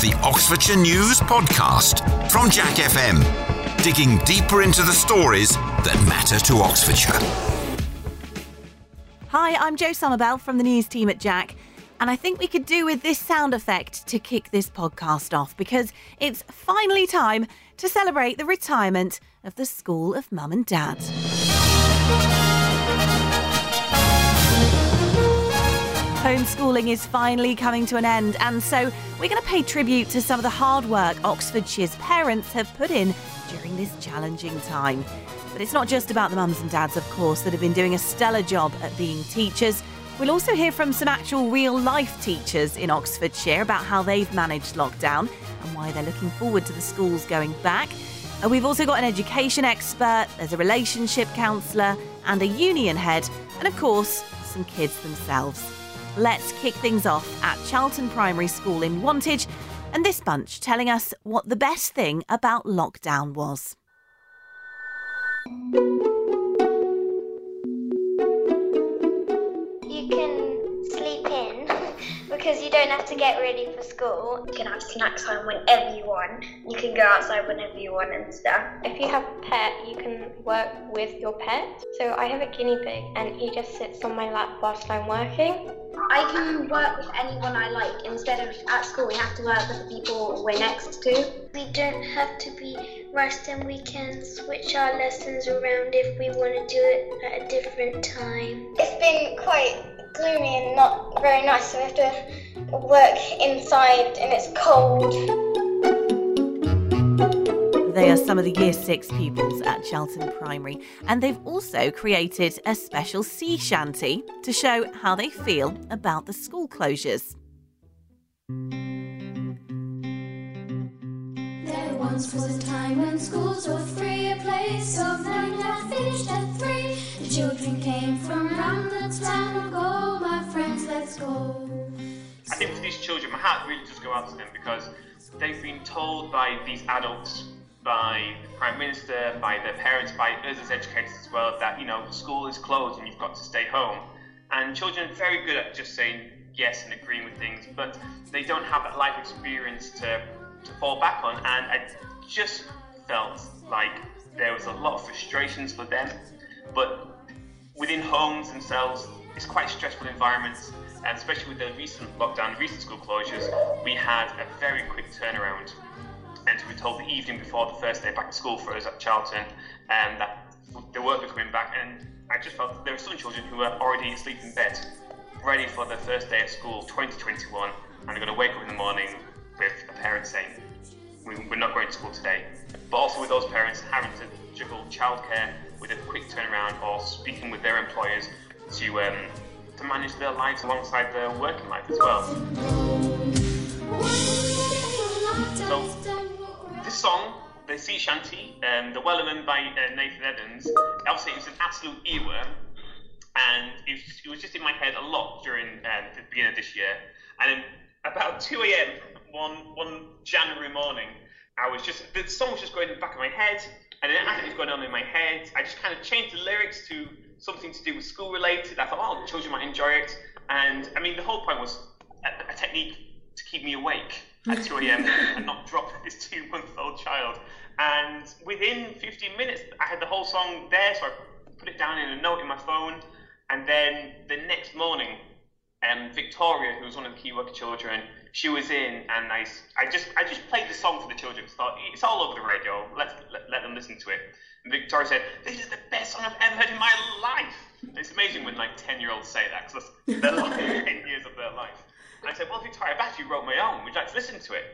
the Oxfordshire News Podcast from Jack FM, digging deeper into the stories that matter to Oxfordshire. Hi, I'm Jo Somerbell from the news team at Jack, and I think we could do with this sound effect to kick this podcast off because it's finally time to celebrate the retirement of the School of Mum and Dad. Homeschooling is finally coming to an end, and so we're going to pay tribute to some of the hard work Oxfordshire's parents have put in during this challenging time. But it's not just about the mums and dads, of course, that have been doing a stellar job at being teachers. We'll also hear from some actual real life teachers in Oxfordshire about how they've managed lockdown and why they're looking forward to the schools going back. And we've also got an education expert, there's a relationship counsellor, and a union head, and of course, some kids themselves. Let's kick things off at Charlton Primary School in Wantage, and this bunch telling us what the best thing about lockdown was. You can because you don't have to get ready for school. You can have snack time whenever you want. You can go outside whenever you want and stuff. If you have a pet, you can work with your pet. So I have a guinea pig and he just sits on my lap whilst I'm working. I can work with anyone I like. Instead of at school, we have to work with the people we're next to. We don't have to be rushed and we can switch our lessons around if we want to do it at a different time. It's been quite gloomy and not very nice, so we have to work inside and it's cold. They are some of the Year 6 pupils at Charlton Primary, and they've also created a special sea shanty to show how they feel about the school closures. Once was a time when schools were free, a place of learning that finished at three. The children came from round the town. Go, my friends, let's go. I think for these children, my heart really does go out to them because they've been told by these adults, by the Prime Minister, by their parents, by us as educators as well, that, you know, school is closed and you've got to stay home. And children are very good at just saying yes and agreeing with things, but they don't have that life experience to, to fall back on. And I just felt like there was a lot of frustrations for them, but within homes themselves, it's quite stressful environments, and especially with the recent lockdown, recent school closures, we had a very quick turnaround. And we were told the evening before the first day back to school for us at Charlton um, that the work was coming back, and I just felt there were some children who were already asleep in bed, ready for their first day of school 2021, and they're going to wake up in the morning with a parent saying, "We- We're not going to school today. But also with those parents having to juggle childcare with a quick turnaround or speaking with their employers to um, to manage their lives alongside their working life as well. So, this song, the sea shanty, um, the Wellerman by uh, Nathan Evans, obviously it was an absolute earworm, and it was, it was just in my head a lot during um, the beginning of this year. And about 2 a.m. one one January morning, I was just the song was just going in the back of my head, and then as it was going on in my head, I just kind of changed the lyrics to something to do with school related. I thought, oh, the children might enjoy it, and I mean the whole point was a, a technique to keep me awake at 2 a.m. and not drop this two-month-old child. And within 15 minutes, I had the whole song there, so I put it down in a note in my phone. And then the next morning, um, Victoria, who was one of the key worker children, she was in, and I, I just I just played the song for the children. Thought it's all over the radio. Let's let, let them listen to it. And Victoria said, "This is the best song I've ever heard in my life." It's amazing when like 10 year olds say that because that's the last 10 years of their life. And I said, "Well, Victoria, I've actually wrote my own. Would you like to listen to it?"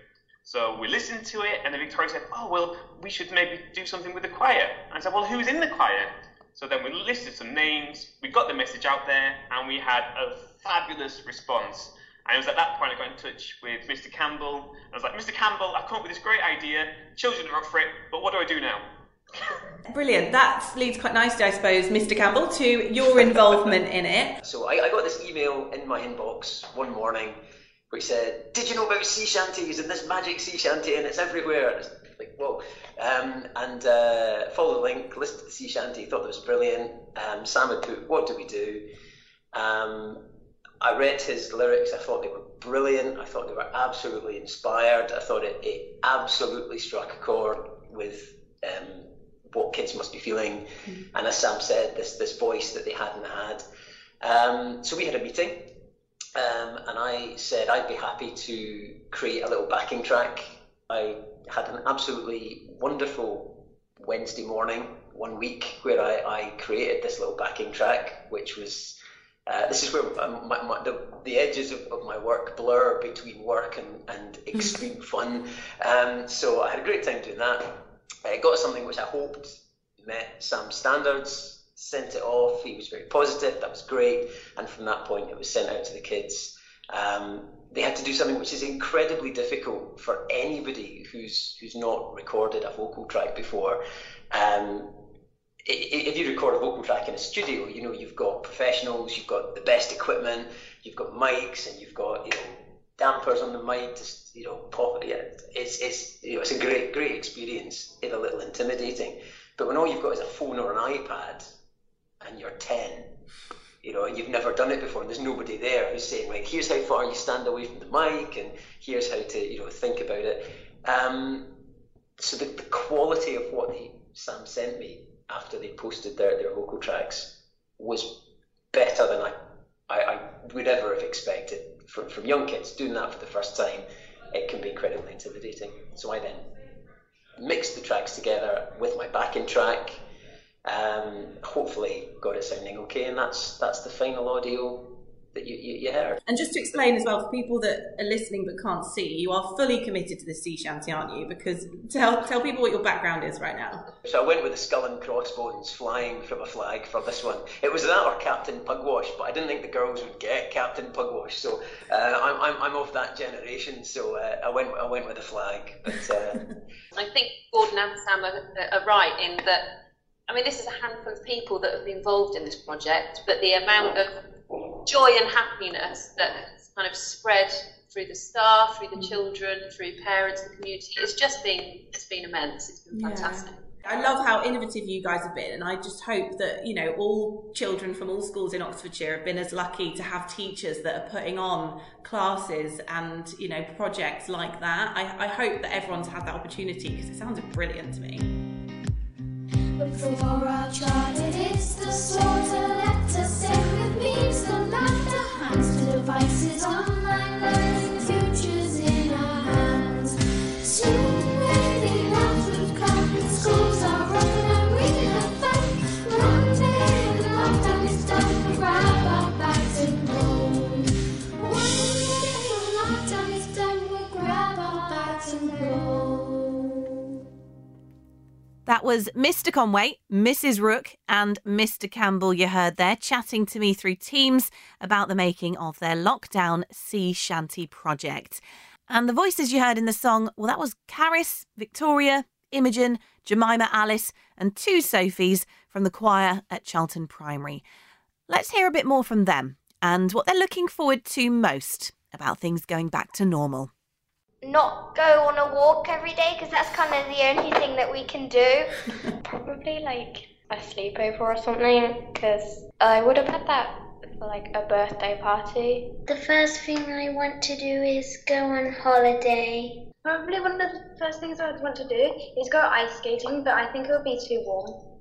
So we listened to it, and then Victoria said, "Oh, well, we should maybe do something with the choir." And I said, "Well, who's in the choir?" So then we listed some names, we got the message out there, and we had a fabulous response. And it was at that point I got in touch with Mr. Campbell. I was like, Mr. Campbell, I've come up with this great idea. Children are up for it, but what do I do now? Brilliant. That leads quite nicely, I suppose, Mr. Campbell, to your involvement in it. So I, I got this email in my inbox one morning which said, Did you know about sea shanties and this magic sea shanty and it's everywhere? And it's like, whoa. Um, and uh, followed the link, listened to the sea shanty, thought it was brilliant. Um, Sam had put, What do we do? Um, I read his lyrics. I thought they were brilliant. I thought they were absolutely inspired. I thought it, it absolutely struck a chord with um, what kids must be feeling. Mm-hmm. And as Sam said, this this voice that they hadn't had. Um, so we had a meeting, um, and I said I'd be happy to create a little backing track. I had an absolutely wonderful Wednesday morning one week where I, I created this little backing track, which was uh, this is where um, my, my, the, the edges of, of, my work blur between work and, and mm-hmm. extreme fun. Um, so I had a great time doing that. I got something which I hoped met some standards, sent it off. He was very positive, that was great. And from that point, it was sent out to the kids. Um, they had to do something which is incredibly difficult for anybody who's who's not recorded a vocal track before. Um, if you record a vocal track in a studio, you know you've got professionals, you've got the best equipment, you've got mics, and you've got you know dampers on the mic to you know pop. Yeah, it's it's you know it's a great great experience, if a little intimidating. But when all you've got is a phone or an iPad, and you're ten, you know, and you've never done it before, and there's nobody there who's saying, like, here's how far you stand away from the mic, and here's how to you know think about it. Um, so the, the quality of what he, Sam sent me after they posted their, their vocal tracks was better than I, I, I would ever have expected from, from young kids. Doing that for the first time, it can be incredibly intimidating. So I then mixed the tracks together with my backing track. Um, hopefully got it sounding okay, and that's that's the final audio that you, you, you, heard. And just to explain as well, for people that are listening but can't see, you are fully committed to the sea shanty, aren't you? Because tell tell people what your background is right now. So I went with the skull and crossbones flying from a flag for this one. It was that or Captain Pugwash, but I didn't think the girls would get Captain Pugwash. So uh, I'm, I'm, I'm of that generation, so uh, I went I went with the flag. But uh... I think Gordon and Sam are, are right in that. I mean, this is a handful of people that have been involved in this project, but the amount of joy and happiness that has kind of spread through the staff, through the mm. children, through parents, the community. It's just been it's been immense. It's been fantastic. Yeah. I love how innovative you guys have been, and I just hope that you know all children from all schools in Oxfordshire have been as lucky to have teachers that are putting on classes and you know projects like that. I, I hope that everyone's had that opportunity because it sounds brilliant to me. Before our it's the let us with memes, the laughter, hands to devices, was Mr. Conway, Mrs. Rook, and Mr. Campbell. You heard there chatting to me through Teams about the making of their lockdown sea shanty project. And the voices you heard in the song, well, that was Caris, Victoria, Imogen, Jemima Alice, and two Sophies from the choir at Charlton Primary. Let's hear a bit more from them and what they're looking forward to most about things going back to normal not go on a walk every day because that's kind of the only thing that we can do. Probably like a sleepover or something because I would have had that for like a birthday party. The first thing I want to do is go on holiday. Probably one of the first things I would want to do is go ice skating, but I think it would be too warm.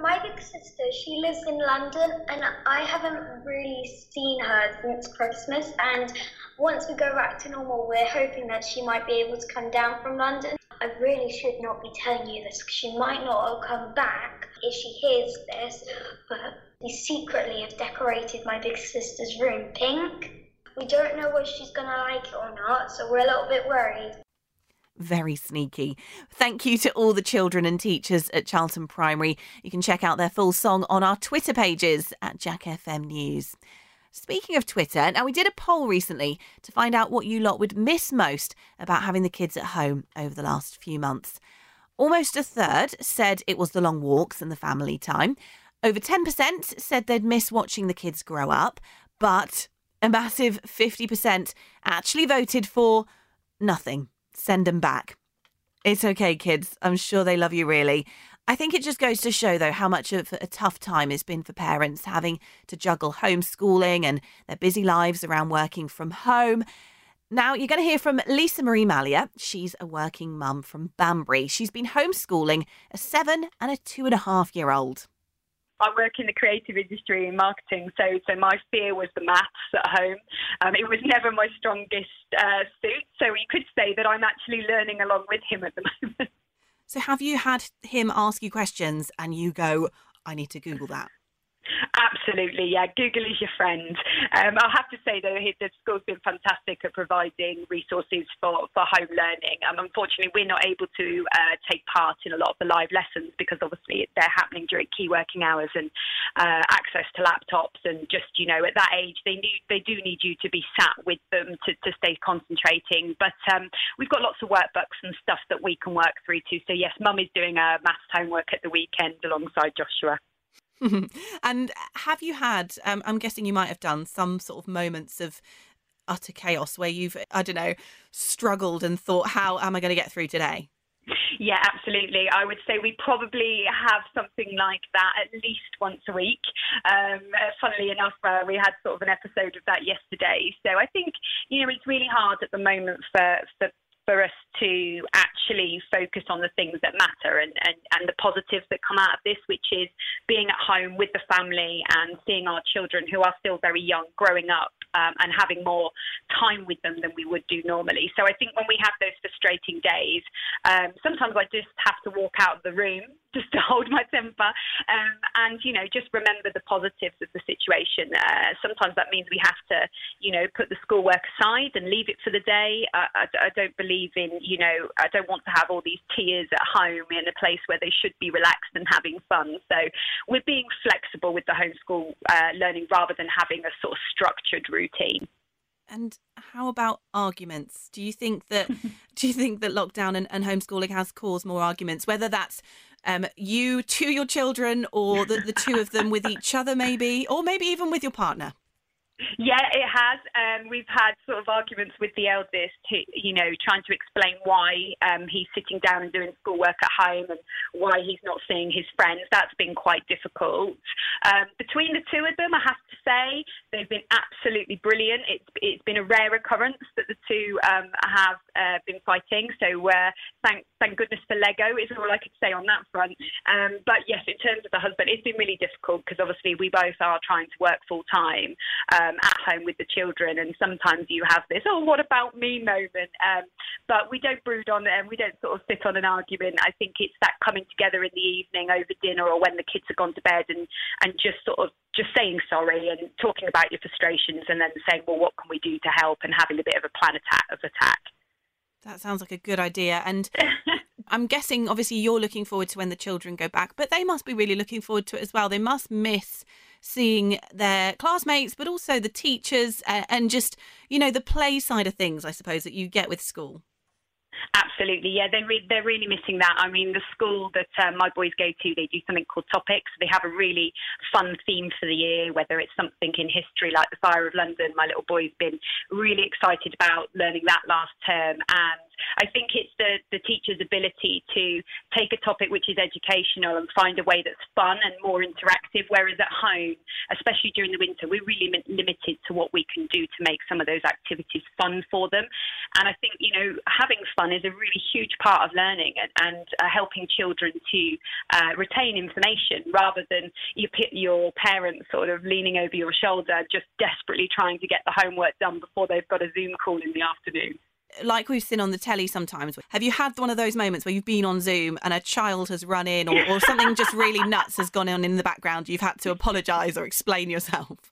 My big sister, she lives in London, and I haven't really seen her since Christmas. And once we go back to normal, we're hoping that she might be able to come down from London. I really should not be telling you this because she might not come back if she hears this, but we secretly have decorated my big sister's room pink. We don't know whether she's going to like it or not, so we're a little bit worried. Very sneaky. Thank you to all the children and teachers at Charlton Primary. You can check out their full song on our Twitter pages at Jack FM News. Speaking of Twitter, now we did a poll recently to find out what you lot would miss most about having the kids at home over the last few months. Almost a third said it was the long walks and the family time. Over 10% said they'd miss watching the kids grow up, but a massive 50% actually voted for nothing. Send them back. It's okay, kids. I'm sure they love you really. I think it just goes to show, though, how much of a tough time it's been for parents having to juggle homeschooling and their busy lives around working from home. Now, you're going to hear from Lisa Marie Mallier. She's a working mum from Banbury. She's been homeschooling a seven and a two and a half year old. I work in the creative industry in marketing, so so my fear was the maths at home. Um, it was never my strongest uh, suit, so you could say that I'm actually learning along with him at the moment. So, have you had him ask you questions and you go, I need to Google that? Absolutely, yeah. Google is your friend. Um, I'll have to say though, the school's been fantastic at providing resources for, for home learning. Um, unfortunately, we're not able to uh, take part in a lot of the live lessons because obviously they're happening during key working hours and uh, access to laptops and just you know at that age they need they do need you to be sat with them to, to stay concentrating. But um, we've got lots of workbooks and stuff that we can work through too. So yes, Mum is doing a maths homework at the weekend alongside Joshua. and have you had, um, I'm guessing you might have done some sort of moments of utter chaos where you've, I don't know, struggled and thought, how am I going to get through today? Yeah, absolutely. I would say we probably have something like that at least once a week. Um, funnily enough, uh, we had sort of an episode of that yesterday. So I think, you know, it's really hard at the moment for, for for us to actually focus on the things that matter and, and, and the positives that come out of this, which is being at home with the family and seeing our children who are still very young growing up um, and having more time with them than we would do normally. So I think when we have those frustrating days, um, sometimes I just have to walk out of the room just to hold my temper um, and, you know, just remember the positives of the situation. Uh, sometimes that means we have to, you know, put the schoolwork aside and leave it for the day. I, I, I don't believe in, you know, I don't want to have all these tears at home in a place where they should be relaxed and having fun. So we're being flexible with the homeschool uh, learning rather than having a sort of structured routine. And how about arguments? Do you think that do you think that lockdown and, and homeschooling has caused more arguments? Whether that's um, you to your children or the, the two of them with each other, maybe, or maybe even with your partner? Yeah, it has. Um, we've had sort of arguments with the eldest, who, you know, trying to explain why um, he's sitting down and doing schoolwork at home and why he's not seeing his friends. That's been quite difficult. Um, between the two of them, I have to say, they've been absolutely brilliant. It's, it's been a rare occurrence that the two um, have uh, been fighting. So uh, thank, thank goodness for Lego is all I could say on that front. Um, but yes, in terms of the husband, it's been really difficult because obviously we both are trying to work full time. Um, um, at home with the children, and sometimes you have this, oh, what about me moment. Um, but we don't brood on it and we don't sort of sit on an argument. I think it's that coming together in the evening over dinner or when the kids have gone to bed and, and just sort of just saying sorry and talking about your frustrations and then saying, well, what can we do to help and having a bit of a plan attack of attack. That sounds like a good idea. And I'm guessing, obviously, you're looking forward to when the children go back, but they must be really looking forward to it as well. They must miss seeing their classmates, but also the teachers and just, you know, the play side of things, I suppose, that you get with school. Absolutely, yeah, they're re- they're really missing that. I mean, the school that um, my boys go to, they do something called topics. They have a really fun theme for the year, whether it's something in history like the Fire of London. My little boy's been really excited about learning that last term, and I think it's the, the teacher's ability to take a topic which is educational and find a way that's fun and more interactive. Whereas at home, especially during the winter, we're really limited to what we can do to make some of those activities fun for them. And I think, you know, having fun is a really huge part of learning and, and uh, helping children to uh, retain information rather than your, your parents sort of leaning over your shoulder, just desperately trying to get the homework done before they've got a Zoom call in the afternoon like we've seen on the telly sometimes, have you had one of those moments where you've been on Zoom and a child has run in or, or something just really nuts has gone on in the background? You've had to apologise or explain yourself?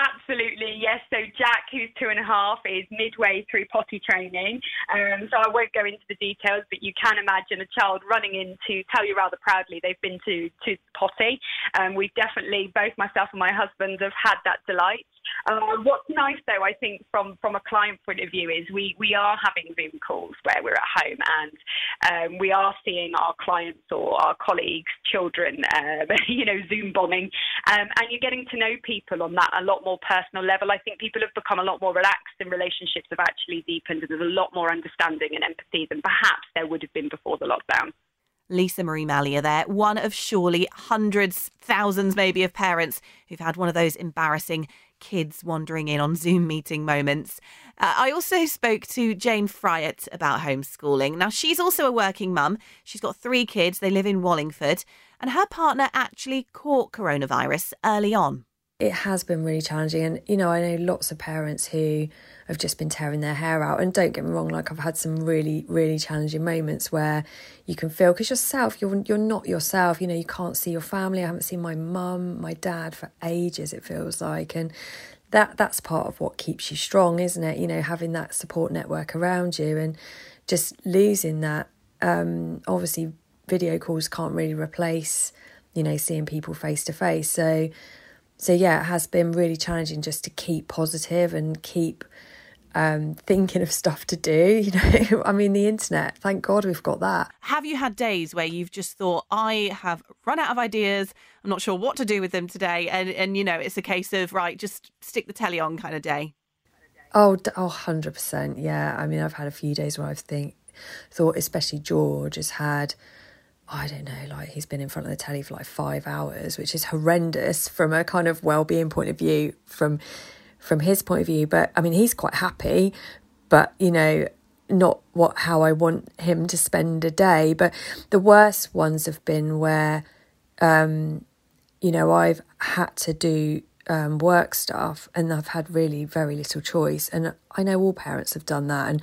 Absolutely, yes. So Jack, who's two and a half, is midway through potty training. Um, so I won't go into the details, but you can imagine a child running in to tell you rather proudly they've been to to potty. Um, we've definitely, both myself and my husband, have had that delight. Uh, what's nice, though, I think, from, from a client point of view, is we, we are having Zoom calls where we're at home and um, we are seeing our clients or our colleagues' children, uh, you know, Zoom bombing. Um, and you're getting to know people on that a lot more personal level. I think people have become a lot more relaxed and relationships have actually deepened and there's a lot more understanding and empathy than perhaps there would have been before the lockdown. Lisa Marie Malia there, one of surely hundreds, thousands maybe of parents who've had one of those embarrassing kids wandering in on Zoom meeting moments. Uh, I also spoke to Jane Fryatt about homeschooling. Now, she's also a working mum. She's got three kids, they live in Wallingford, and her partner actually caught coronavirus early on. It has been really challenging, and you know, I know lots of parents who have just been tearing their hair out. And don't get me wrong, like I've had some really, really challenging moments where you can feel because yourself, you're you're not yourself. You know, you can't see your family. I haven't seen my mum, my dad for ages. It feels like, and that that's part of what keeps you strong, isn't it? You know, having that support network around you and just losing that. Um, obviously, video calls can't really replace, you know, seeing people face to face. So, so yeah, it has been really challenging just to keep positive and keep um, thinking of stuff to do. You know, I mean, the internet, thank God we've got that. Have you had days where you've just thought, I have run out of ideas, I'm not sure what to do with them today? And, and you know, it's a case of, right, just stick the telly on kind of day? Oh, oh, 100%. Yeah. I mean, I've had a few days where I've think, thought, especially George has had, I don't know, like he's been in front of the telly for like five hours, which is horrendous from a kind of well-being point of view. From from his point of view. But I mean, he's quite happy, but you know, not what how I want him to spend a day. But the worst ones have been where, um, you know, I've had to do um, work stuff and I've had really very little choice. And I know all parents have done that. And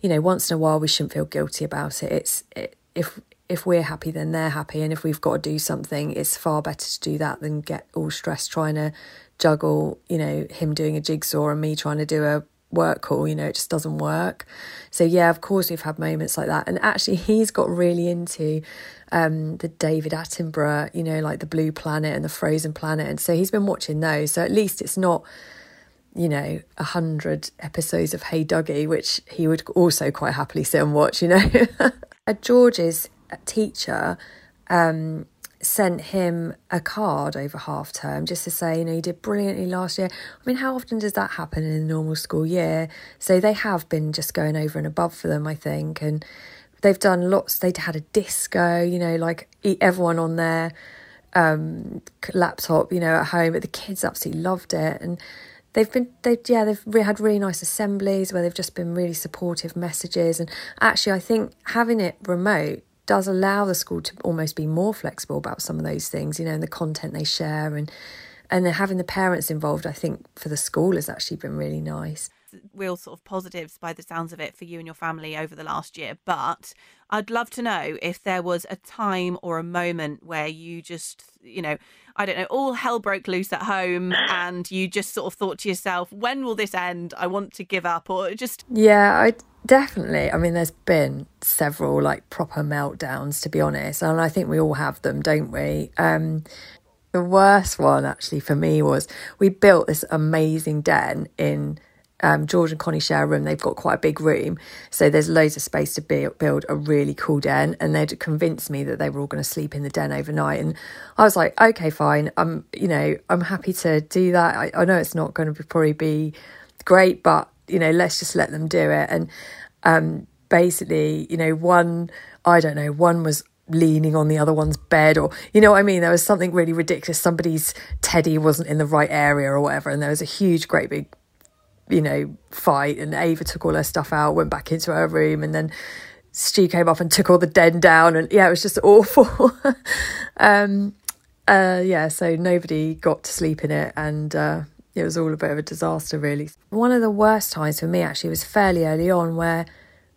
you know, once in a while, we shouldn't feel guilty about it. It's it, if if we're happy, then they're happy. And if we've got to do something, it's far better to do that than get all stressed trying to juggle, you know, him doing a jigsaw and me trying to do a work call, you know, it just doesn't work. So yeah, of course we've had moments like that. And actually he's got really into um the David Attenborough, you know, like the Blue Planet and the Frozen Planet. And so he's been watching those. So at least it's not, you know, a hundred episodes of Hey Duggee, which he would also quite happily sit and watch, you know. At George's teacher um sent him a card over half term just to say, you know, you did brilliantly last year. I mean, how often does that happen in a normal school year? So they have been just going over and above for them, I think. And they've done lots. they'd had a disco, you know, like everyone on their um, laptop, you know, at home. But the kids absolutely loved it. And they've been they yeah they've had really nice assemblies where they've just been really supportive messages and actually i think having it remote does allow the school to almost be more flexible about some of those things, you know, and the content they share and and having the parents involved, I think for the school has actually been really nice. Real sort of positives by the sounds of it for you and your family over the last year. But I'd love to know if there was a time or a moment where you just, you know, I don't know, all hell broke loose at home and you just sort of thought to yourself, when will this end? I want to give up or just. Yeah, I definitely. I mean, there's been several like proper meltdowns, to be honest. And I think we all have them, don't we? Um, the worst one actually for me was we built this amazing den in um, George and Connie share a room. They've got quite a big room, so there's loads of space to build, build a really cool den. And they'd convinced me that they were all going to sleep in the den overnight, and I was like, okay, fine. I'm, you know, I'm happy to do that. I, I know it's not going to probably be great, but you know, let's just let them do it. And um, basically, you know, one, I don't know, one was leaning on the other one's bed or you know what I mean there was something really ridiculous somebody's teddy wasn't in the right area or whatever and there was a huge great big you know, fight. And Ava took all her stuff out, went back into her room, and then Stu came up and took all the den down. And yeah, it was just awful. um, uh, yeah, so nobody got to sleep in it, and uh, it was all a bit of a disaster, really. One of the worst times for me actually was fairly early on, where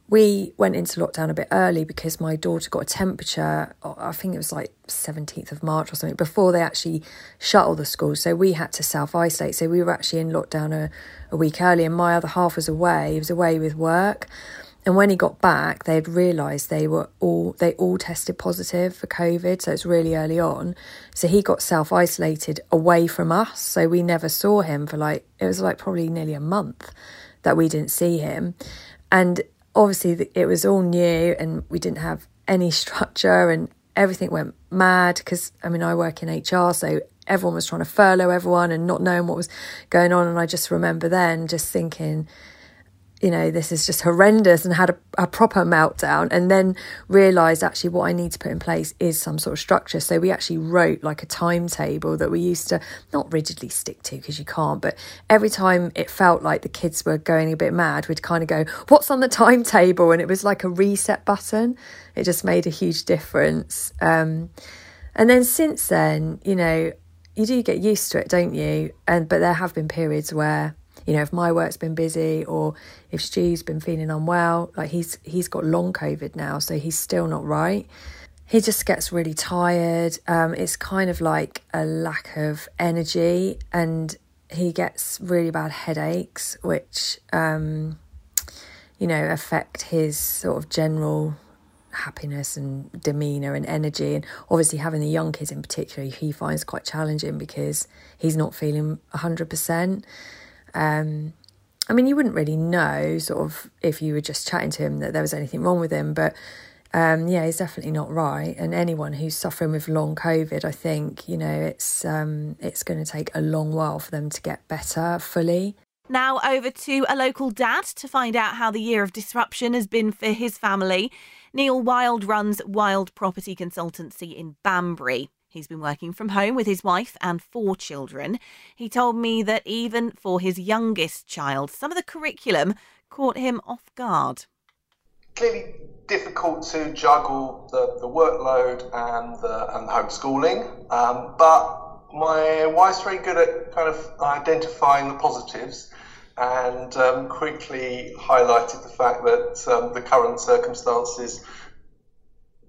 we went into lockdown a bit early because my daughter got a temperature, oh, I think it was like 17th of March or something, before they actually shut all the schools. So we had to self isolate. So we were actually in lockdown a, a week early, and my other half was away. He was away with work. And when he got back, they'd realised they were all they all tested positive for COVID. So it's really early on. So he got self isolated away from us. So we never saw him for like it was like probably nearly a month that we didn't see him. And obviously it was all new and we didn't have any structure and everything went mad because I mean I work in HR so everyone was trying to furlough everyone and not knowing what was going on and I just remember then just thinking you know, this is just horrendous and had a, a proper meltdown and then realised actually what I need to put in place is some sort of structure. So we actually wrote like a timetable that we used to not rigidly stick to because you can't, but every time it felt like the kids were going a bit mad, we'd kind of go, What's on the timetable? And it was like a reset button. It just made a huge difference. Um, and then since then, you know, you do get used to it, don't you? And but there have been periods where you know, if my work's been busy or if Stu's been feeling unwell, like he's he's got long COVID now, so he's still not right. He just gets really tired. Um, it's kind of like a lack of energy, and he gets really bad headaches, which um, you know affect his sort of general happiness and demeanor and energy and obviously having the young kids in particular he finds quite challenging because he's not feeling 100% um, I mean, you wouldn't really know, sort of, if you were just chatting to him that there was anything wrong with him, but um, yeah, he's definitely not right. And anyone who's suffering with long COVID, I think, you know, it's um, it's going to take a long while for them to get better fully. Now over to a local dad to find out how the year of disruption has been for his family. Neil Wild runs Wild Property Consultancy in Banbury. He's been working from home with his wife and four children. He told me that even for his youngest child, some of the curriculum caught him off guard. Clearly difficult to juggle the, the workload and the, and homeschooling, um, but my wife's very good at kind of identifying the positives and um, quickly highlighted the fact that um, the current circumstances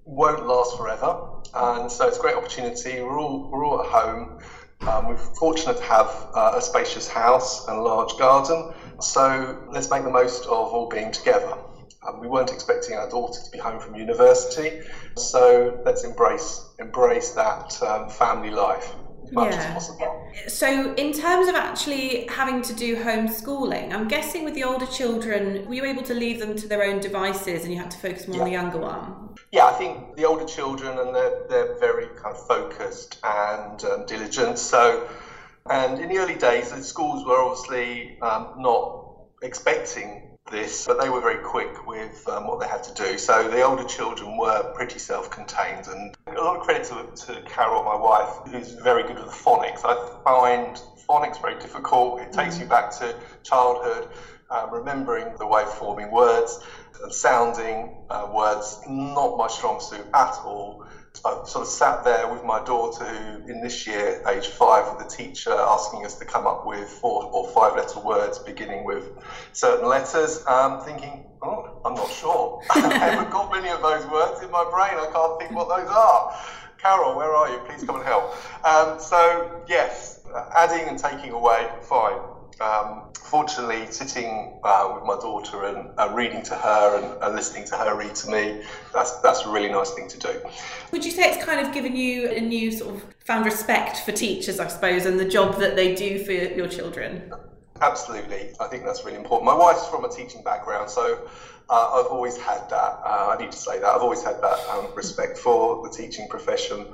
won't last forever and so it's a great opportunity. We're all we're all at home. Um, we're fortunate to have uh, a spacious house and a large garden, so let's make the most of all being together. Um, we weren't expecting our daughter to be home from university, so let's embrace embrace that um, family life yeah. as possible. So, in terms of actually having to do homeschooling, I'm guessing with the older children, were you able to leave them to their own devices and you had to focus more yeah. on the younger one? Yeah, I think the older children and they're, they're very kind of focused and um, diligent. So, and in the early days, the schools were obviously um, not expecting this, but they were very quick with um, what they had to do. So the older children were pretty self-contained, and a lot of credit to, to Carol, my wife, who's very good with phonics. I find phonics very difficult. It takes you back to childhood, uh, remembering the way of forming words and sounding uh, words, not my strong suit at all. I sort of sat there with my daughter, who in this year, age five, with the teacher asking us to come up with four or five letter words beginning with certain letters, um, thinking, oh, I'm not sure. I haven't got many of those words in my brain. I can't think what those are. Carol, where are you? Please come and help. Um, so, yes, adding and taking away, fine. Um, fortunately, sitting uh, with my daughter and uh, reading to her and, and, listening to her read to me, that's, that's a really nice thing to do. Would you say it's kind of given you a new sort of found respect for teachers, I suppose, and the job that they do for your children? Absolutely. I think that's really important. My wife's from a teaching background, so uh, I've always had that. Uh, I need to say that. I've always had that um, respect for the teaching profession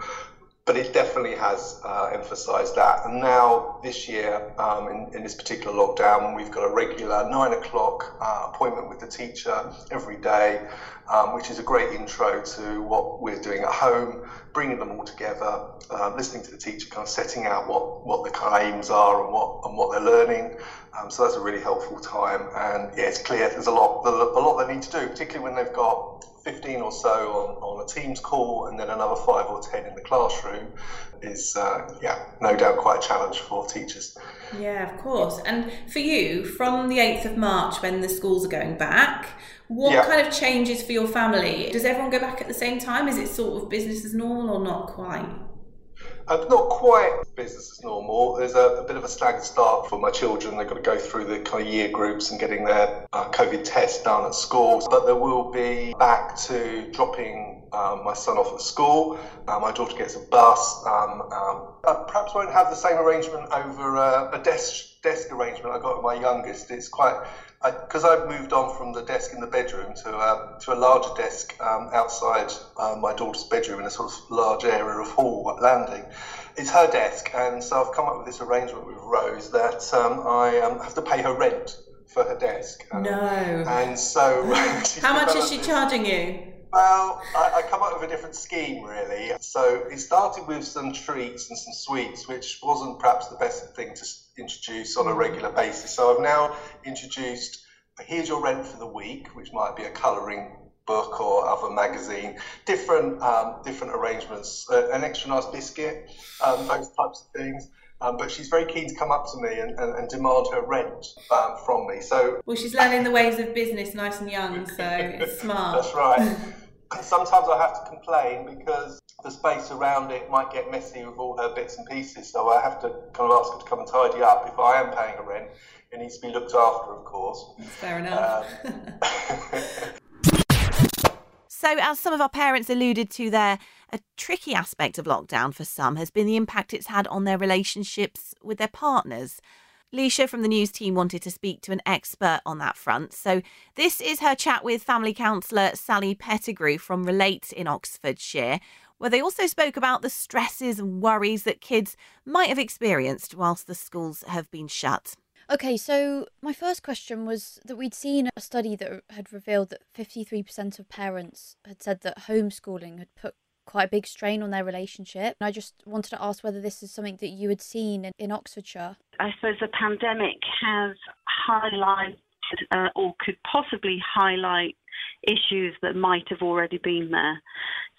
but it definitely has uh, emphasised that. And now, this year, um, in, in, this particular lockdown, we've got a regular nine o'clock uh, appointment with the teacher every day, um, which is a great intro to what we're doing at home, bringing them all together, uh, listening to the teacher, kind of setting out what, what the kind of aims are and what and what they're learning. Um, so that's a really helpful time. And yeah, it's clear there's a lot a lot they need to do, particularly when they've got 15 or so on, on a Teams call and then another five or 10 in the classroom is, uh, yeah, no doubt quite a challenge for teachers. Yeah, of course. And for you, from the 8th of March when the schools are going back, what yeah. kind of changes for your family? Does everyone go back at the same time? Is it sort of business as normal or not quite? Uh, not quite business as normal. There's a, a, bit of a staggered start for my children. They've got to go through the kind of year groups and getting their uh, COVID test done at school. But there will be back to dropping um, my son off at school. Uh, my daughter gets a bus. Um, um, I perhaps won't have the same arrangement over uh, a desk desk arrangement I got with my youngest. It's quite because I've moved on from the desk in the bedroom to uh, to a larger desk um, outside uh, my daughter's bedroom in a sort of large area of hall landing. It's her desk, and so I've come up with this arrangement with Rose that um, I um, have to pay her rent for her desk. Um, no. And so. How much is she charging you? Well, I, I, come up with a different scheme, really. So it started with some treats and some sweets, which wasn't perhaps the best thing to introduce on a regular basis. So I've now introduced here's your rent for the week, which might be a colouring book or other magazine, different um, different arrangements, uh, an extra nice biscuit, um, those types of things. Um, but she's very keen to come up to me and, and, and demand her rent um, from me. So well, she's learning the ways of business nice and young, so it's smart. That's right. Sometimes I have to complain because the space around it might get messy with all her bits and pieces. So I have to kind of ask her to come and tidy up if I am paying a rent. It needs to be looked after, of course. Fair enough. Um, so, as some of our parents alluded to there, a tricky aspect of lockdown for some has been the impact it's had on their relationships with their partners. Leisha from the news team wanted to speak to an expert on that front. So, this is her chat with family counsellor Sally Pettigrew from Relate in Oxfordshire, where they also spoke about the stresses and worries that kids might have experienced whilst the schools have been shut. Okay, so my first question was that we'd seen a study that had revealed that 53% of parents had said that homeschooling had put quite a big strain on their relationship. And I just wanted to ask whether this is something that you had seen in, in Oxfordshire. I suppose the pandemic has highlighted uh, or could possibly highlight issues that might have already been there.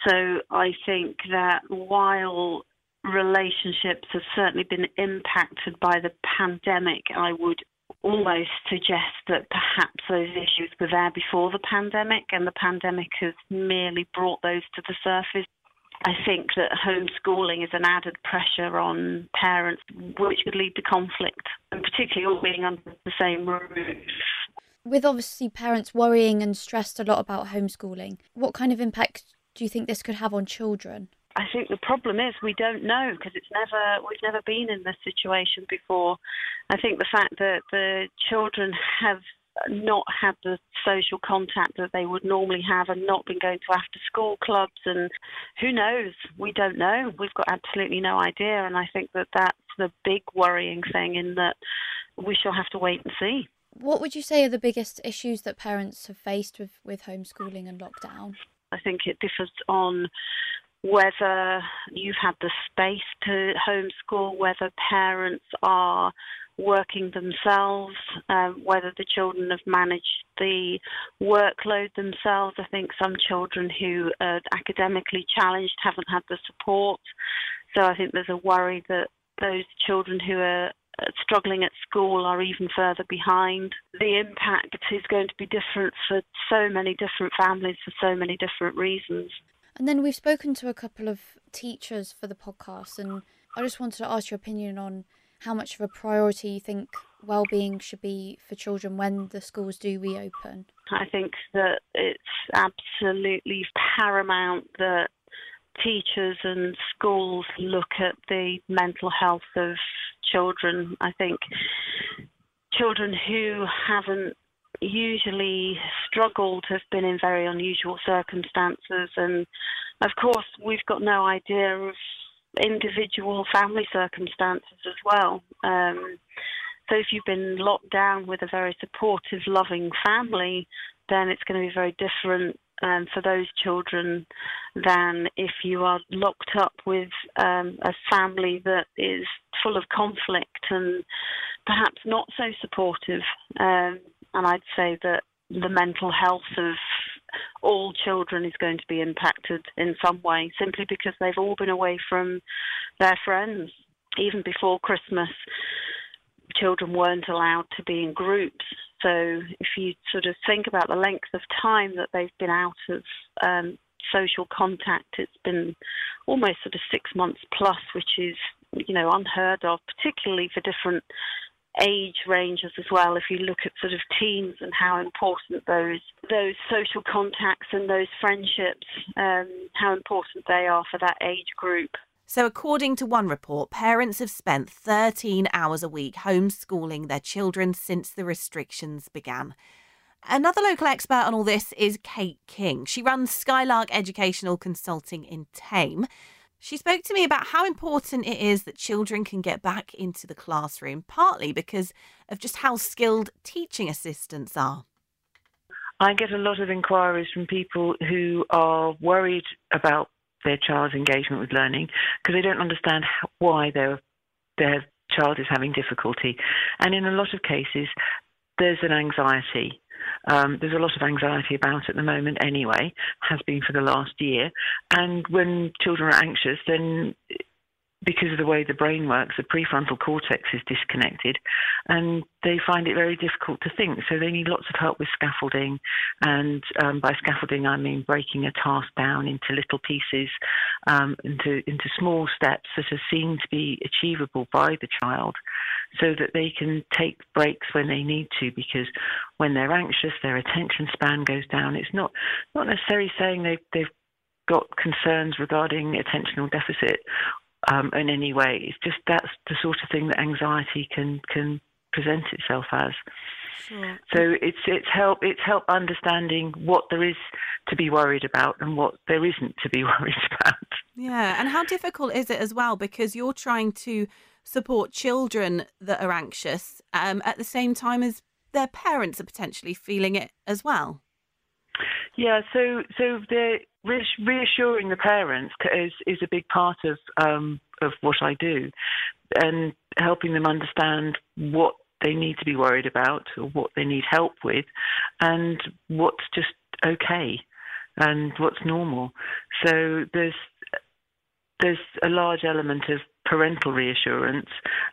So I think that while relationships have certainly been impacted by the pandemic, I would almost suggest that perhaps those issues were there before the pandemic and the pandemic has merely brought those to the surface. I think that homeschooling is an added pressure on parents, which could lead to conflict, and particularly all being under the same roof. With obviously parents worrying and stressed a lot about homeschooling, what kind of impact do you think this could have on children? I think the problem is we don't know because it's never we've never been in this situation before. I think the fact that the children have not had the social contact that they would normally have and not been going to after school clubs and who knows? We don't know. We've got absolutely no idea. And i think that that's the big worrying thing in that we shall have to wait and see. What would you say are the biggest issues that parents have faced with with homeschooling and lockdown? I think it differs on whether you've had the space to homeschool, whether parents are working themselves, um, whether the children have managed the workload themselves. I think some children who are academically challenged haven't had the support. So I think there's a worry that those children who are struggling at school are even further behind. The impact is going to be different for so many different families for so many different reasons. And then we've spoken to a couple of teachers for the podcast, and I just wanted to ask your opinion on how much of a priority you think well-being should be for children when the schools do reopen. I think that it's absolutely paramount that teachers and schools look at the mental health of children. I think children who haven't usually struggled have been in very unusual circumstances. And of course, we've got no idea of individual family circumstances as well. Um, so if you've been locked down with a very supportive, loving family, then it's going to be very different um, for those children than if you are locked up with um, a family that is full of conflict and perhaps not so supportive. Um, and I'd say that the mental health of all children is going to be impacted in some way simply because they've all been away from their friends. Even before Christmas, children weren't allowed to be in groups. So if you sort of think about the length of time that they've been out of um, social contact, it's been almost sort of six months plus, which is you know unheard of, particularly for different age ranges as well. If you look at sort of teens and how important those those social contacts and those friendships, um, how important they are for that age group. So, according to one report, parents have spent 13 hours a week homeschooling their children since the restrictions began. Another local expert on all this is Kate King. She runs Skylark Educational Consulting in Thame. She spoke to me about how important it is that children can get back into the classroom, partly because of just how skilled teaching assistants are. I get a lot of inquiries from people who are worried about their child's engagement with learning because they don't understand how, why their their child is having difficulty, and in a lot of cases, there's an anxiety. Um, there's a lot of anxiety about at the moment anyway, has been for the last year. And when children are anxious, then because of the way the brain works, the prefrontal cortex is disconnected and they find it very difficult to think. So they need lots of help with scaffolding. And um, by scaffolding, I mean breaking a task down into little pieces, um, into, into small steps that are seen to be achievable by the child so that they can take breaks when they need to because when they're anxious, their attention span goes down. It's not, not necessarily saying they, they've got concerns regarding attentional deficit um, in any way. It's just that's the sort of thing that anxiety can can present itself as. Sure. So it's it's help it's help understanding what there is to be worried about and what there isn't to be worried about. Yeah, and how difficult is it as well because you're trying to support children that are anxious um, at the same time as their parents are potentially feeling it as well. Yeah, so so the reassuring the parents is is a big part of um, of what I do, and helping them understand what they need to be worried about or what they need help with, and what's just okay, and what's normal. So there's there's a large element of parental reassurance,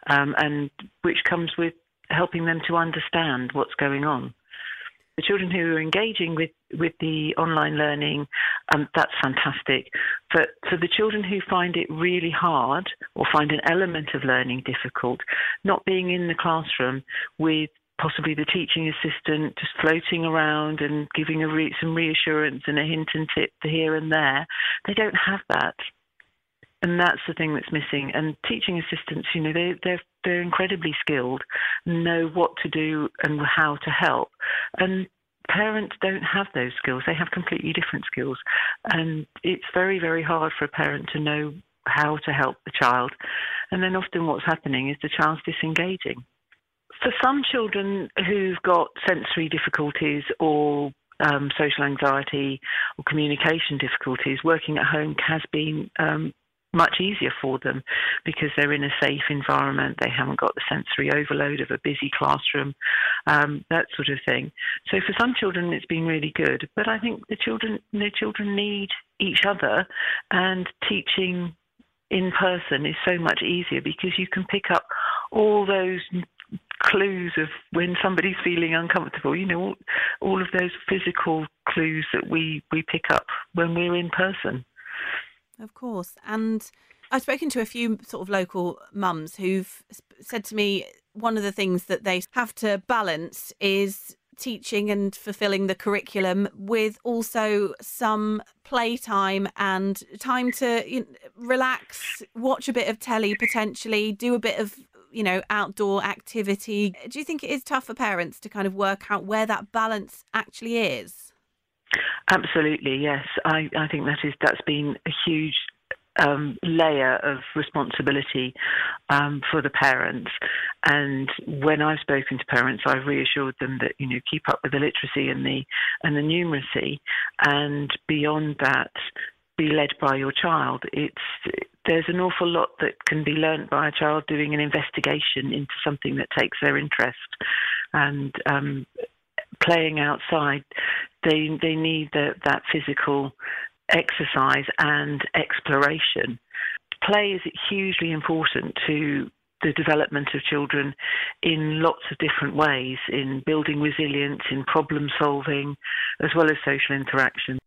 um, and which comes with helping them to understand what's going on the children who are engaging with, with the online learning, um, that's fantastic. But for the children who find it really hard or find an element of learning difficult, not being in the classroom with possibly the teaching assistant just floating around and giving re- some reassurance and a hint and tip here and there, they don't have that and that's the thing that's missing. And teaching assistants, you know, they, they're they're incredibly skilled, know what to do and how to help, and parents don't have those skills. They have completely different skills, and it's very very hard for a parent to know how to help the child. And then often what's happening is the child's disengaging. For some children who've got sensory difficulties or um, social anxiety or communication difficulties, working at home has been um, much easier for them because they're in a safe environment. They haven't got the sensory overload of a busy classroom, um, that sort of thing. So for some children, it's been really good. But I think the children, the children need each other, and teaching in person is so much easier because you can pick up all those clues of when somebody's feeling uncomfortable you know all, all of those physical clues that we we pick up when we're in person of course. And I've spoken to a few sort of local mums who've said to me one of the things that they have to balance is teaching and fulfilling the curriculum with also some playtime and time to you know, relax, watch a bit of telly potentially, do a bit of you know outdoor activity. Do you think it is tough for parents to kind of work out where that balance actually is? Absolutely, yes. I, I think that is that's been a huge um, layer of responsibility um, for the parents. And when I've spoken to parents, I've reassured them that you know keep up with the literacy and the and the numeracy, and beyond that, be led by your child. It's there's an awful lot that can be learnt by a child doing an investigation into something that takes their interest, and um, playing outside, they they need the, that physical exercise and exploration. Play is hugely important to the development of children in lots of different ways, in building resilience, in problem solving, as well as social interaction.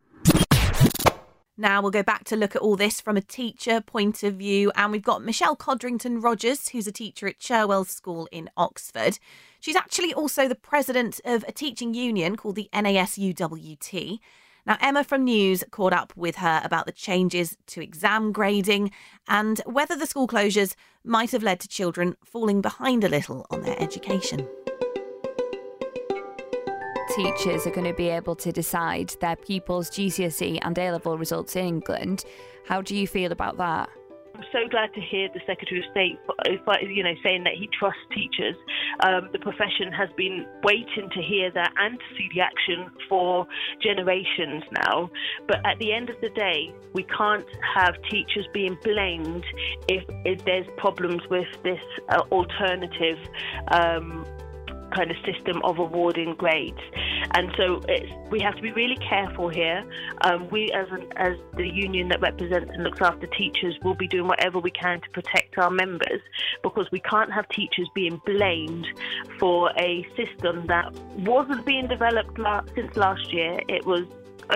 Now we'll go back to look at all this from a teacher point of view, and we've got Michelle Codrington Rogers, who's a teacher at Cherwell School in Oxford. She's actually also the president of a teaching union called the NASUWT. Now, Emma from News caught up with her about the changes to exam grading and whether the school closures might have led to children falling behind a little on their education. Teachers are going to be able to decide their pupils' GCSE and A level results in England. How do you feel about that? I'm so glad to hear the Secretary of State, you know, saying that he trusts teachers. Um, the profession has been waiting to hear that and to see the action for generations now. But at the end of the day, we can't have teachers being blamed if, if there's problems with this uh, alternative um, kind of system of awarding grades. And so we have to be really careful here. Um, we, as, an, as the union that represents and looks after teachers, will be doing whatever we can to protect our members because we can't have teachers being blamed for a system that wasn't being developed la- since last year. It was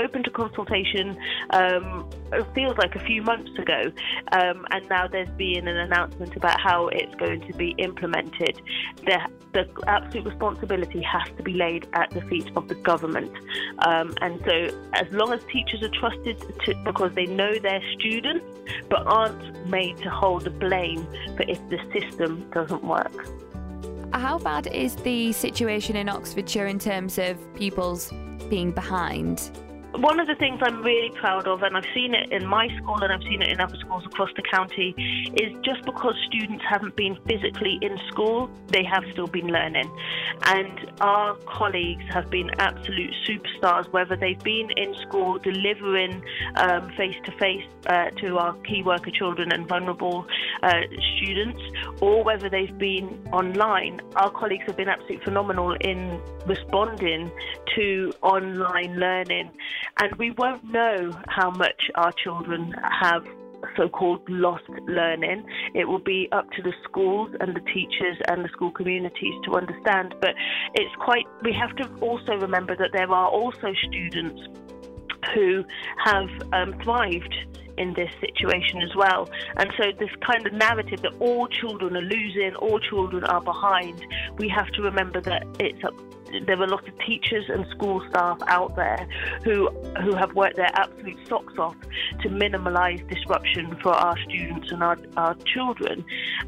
open to consultation, um, it feels like a few months ago, um, and now there's been an announcement about how it's going to be implemented. The, the absolute responsibility has to be laid at the feet of the government. Um, and so, as long as teachers are trusted to, because they know their students, but aren't made to hold the blame for if the system doesn't work. How bad is the situation in Oxfordshire in terms of pupils being behind? One of the things I'm really proud of, and I've seen it in my school and I've seen it in other schools across the county, is just because students haven't been physically in school, they have still been learning. And our colleagues have been absolute superstars, whether they've been in school delivering face to face to our key worker children and vulnerable uh, students, or whether they've been online. Our colleagues have been absolutely phenomenal in responding to online learning. And we won't know how much our children have so called lost learning. It will be up to the schools and the teachers and the school communities to understand. But it's quite, we have to also remember that there are also students who have um, thrived in this situation as well. And so, this kind of narrative that all children are losing, all children are behind, we have to remember that it's up there are a lot of teachers and school staff out there who who have worked their absolute socks off to minimise disruption for our students and our, our children.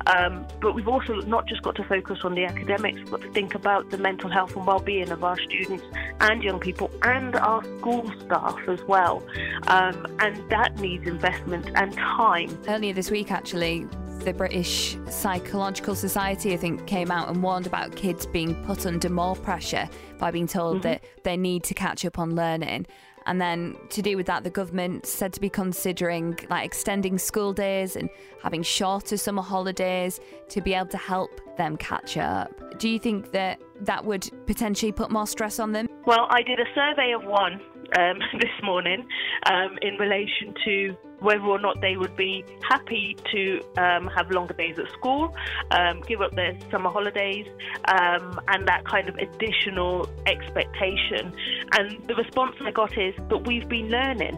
Um, but we've also not just got to focus on the academics, but to think about the mental health and well-being of our students and young people and our school staff as well. Um, and that needs investment and time. Earlier this week, actually, the British Psychological Society, I think, came out and warned about kids being put under more pressure by being told mm-hmm. that they need to catch up on learning. And then to do with that, the government said to be considering like extending school days and having shorter summer holidays to be able to help them catch up. Do you think that that would potentially put more stress on them? Well, I did a survey of one um, this morning um, in relation to whether or not they would be happy to um, have longer days at school, um, give up their summer holidays, um, and that kind of additional expectation. And the response I got is, but we've been learning.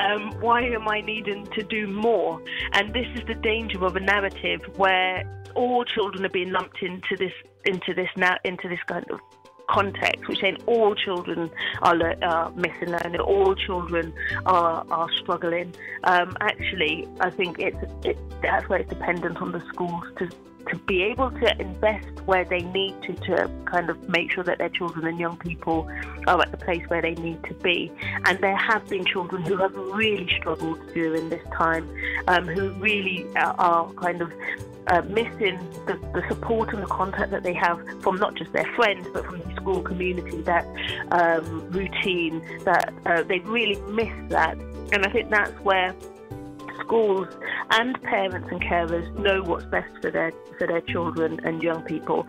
Um, why am I needing to do more? And this is the danger of a narrative where all children are being lumped into this into this now into this kind of context, which then all children are, are missing learning, all children are, are struggling. Um, actually, I think it's it, that's where it's dependent on the schools to to be able to invest where they need to to kind of make sure that their children and young people are at the place where they need to be. And there have been children who have really struggled during this time, um, who really are, are kind of uh, missing the, the, support and the contact that they have from not just their friends but from the school community, that um, routine, that uh, they really miss that. And I think that's where schools and parents and carers know what's best for their for their children and young people.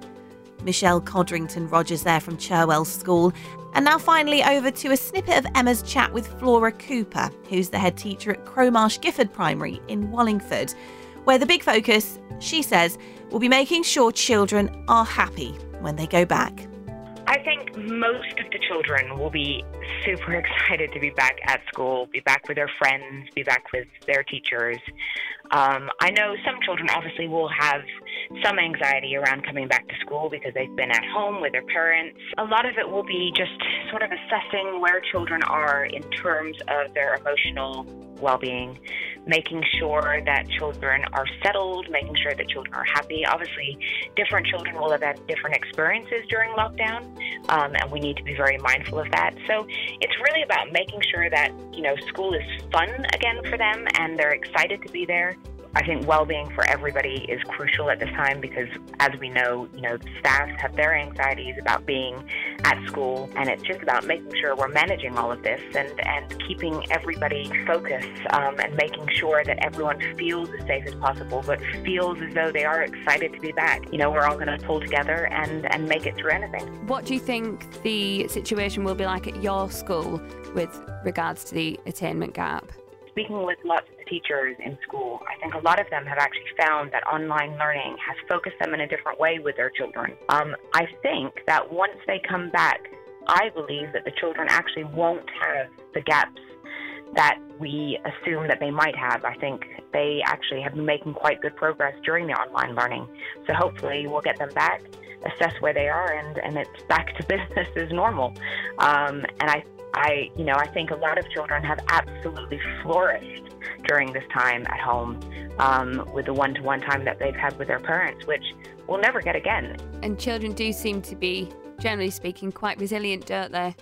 Michelle Codrington Rogers there from Cherwell School. And now, finally, over to a snippet of Emma's chat with Flora Cooper, who's the head teacher at Crowmarsh Gifford Primary in Wallingford where the big focus, she says, will be making sure children are happy when they go back. I think most of the children will be super excited to be back at school, be back with their friends, be back with their teachers. Um, I know some children obviously will have some anxiety around coming back to school because they've been at home with their parents. A lot of it will be just sort of assessing where children are in terms of their emotional well being, making sure that children are settled, making sure that children are happy. Obviously, different children will have had different experiences during lockdown, um, and we need to be very mindful of that. So it's really about making sure that you know school is fun again for them and they're excited to be there. I think well-being for everybody is crucial at this time because, as we know, you know, staff have their anxieties about being at school, and it's just about making sure we're managing all of this and and keeping everybody focused um, and making sure that everyone feels as safe as possible, but feels as though they are excited to be back. You know, we're all going to pull together and and make it through anything. What do you think the situation will be like at your school with regards to the attainment gap? speaking with lots of teachers in school, I think a lot of them have actually found that online learning has focused them in a different way with their children. Um, I think that once they come back, I believe that the children actually won't have the gaps that we assume that they might have. I think they actually have been making quite good progress during the online learning. So hopefully we'll get them back, assess where they are, and, and it's back to business as normal. Um, and I I, you know, I think a lot of children have absolutely flourished during this time at home um, with the one-to-one time that they've had with their parents, which we'll never get again. And children do seem to be, generally speaking, quite resilient, don't they?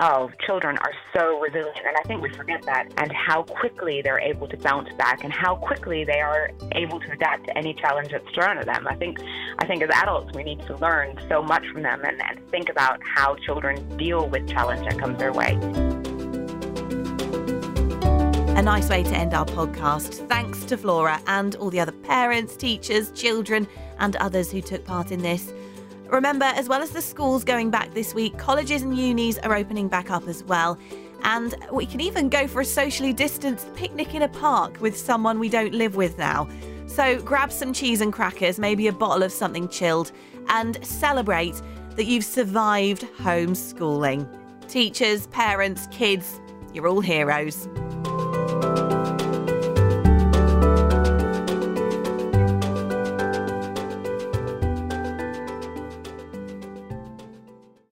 Oh, children are so resilient, and I think we forget that, and how quickly they're able to bounce back, and how quickly they are able to adapt to any challenge that's thrown at them. I think, I think as adults, we need to learn so much from them and, and think about how children deal with challenge that comes their way. A nice way to end our podcast. Thanks to Flora and all the other parents, teachers, children, and others who took part in this. Remember, as well as the schools going back this week, colleges and unis are opening back up as well. And we can even go for a socially distanced picnic in a park with someone we don't live with now. So grab some cheese and crackers, maybe a bottle of something chilled, and celebrate that you've survived homeschooling. Teachers, parents, kids, you're all heroes.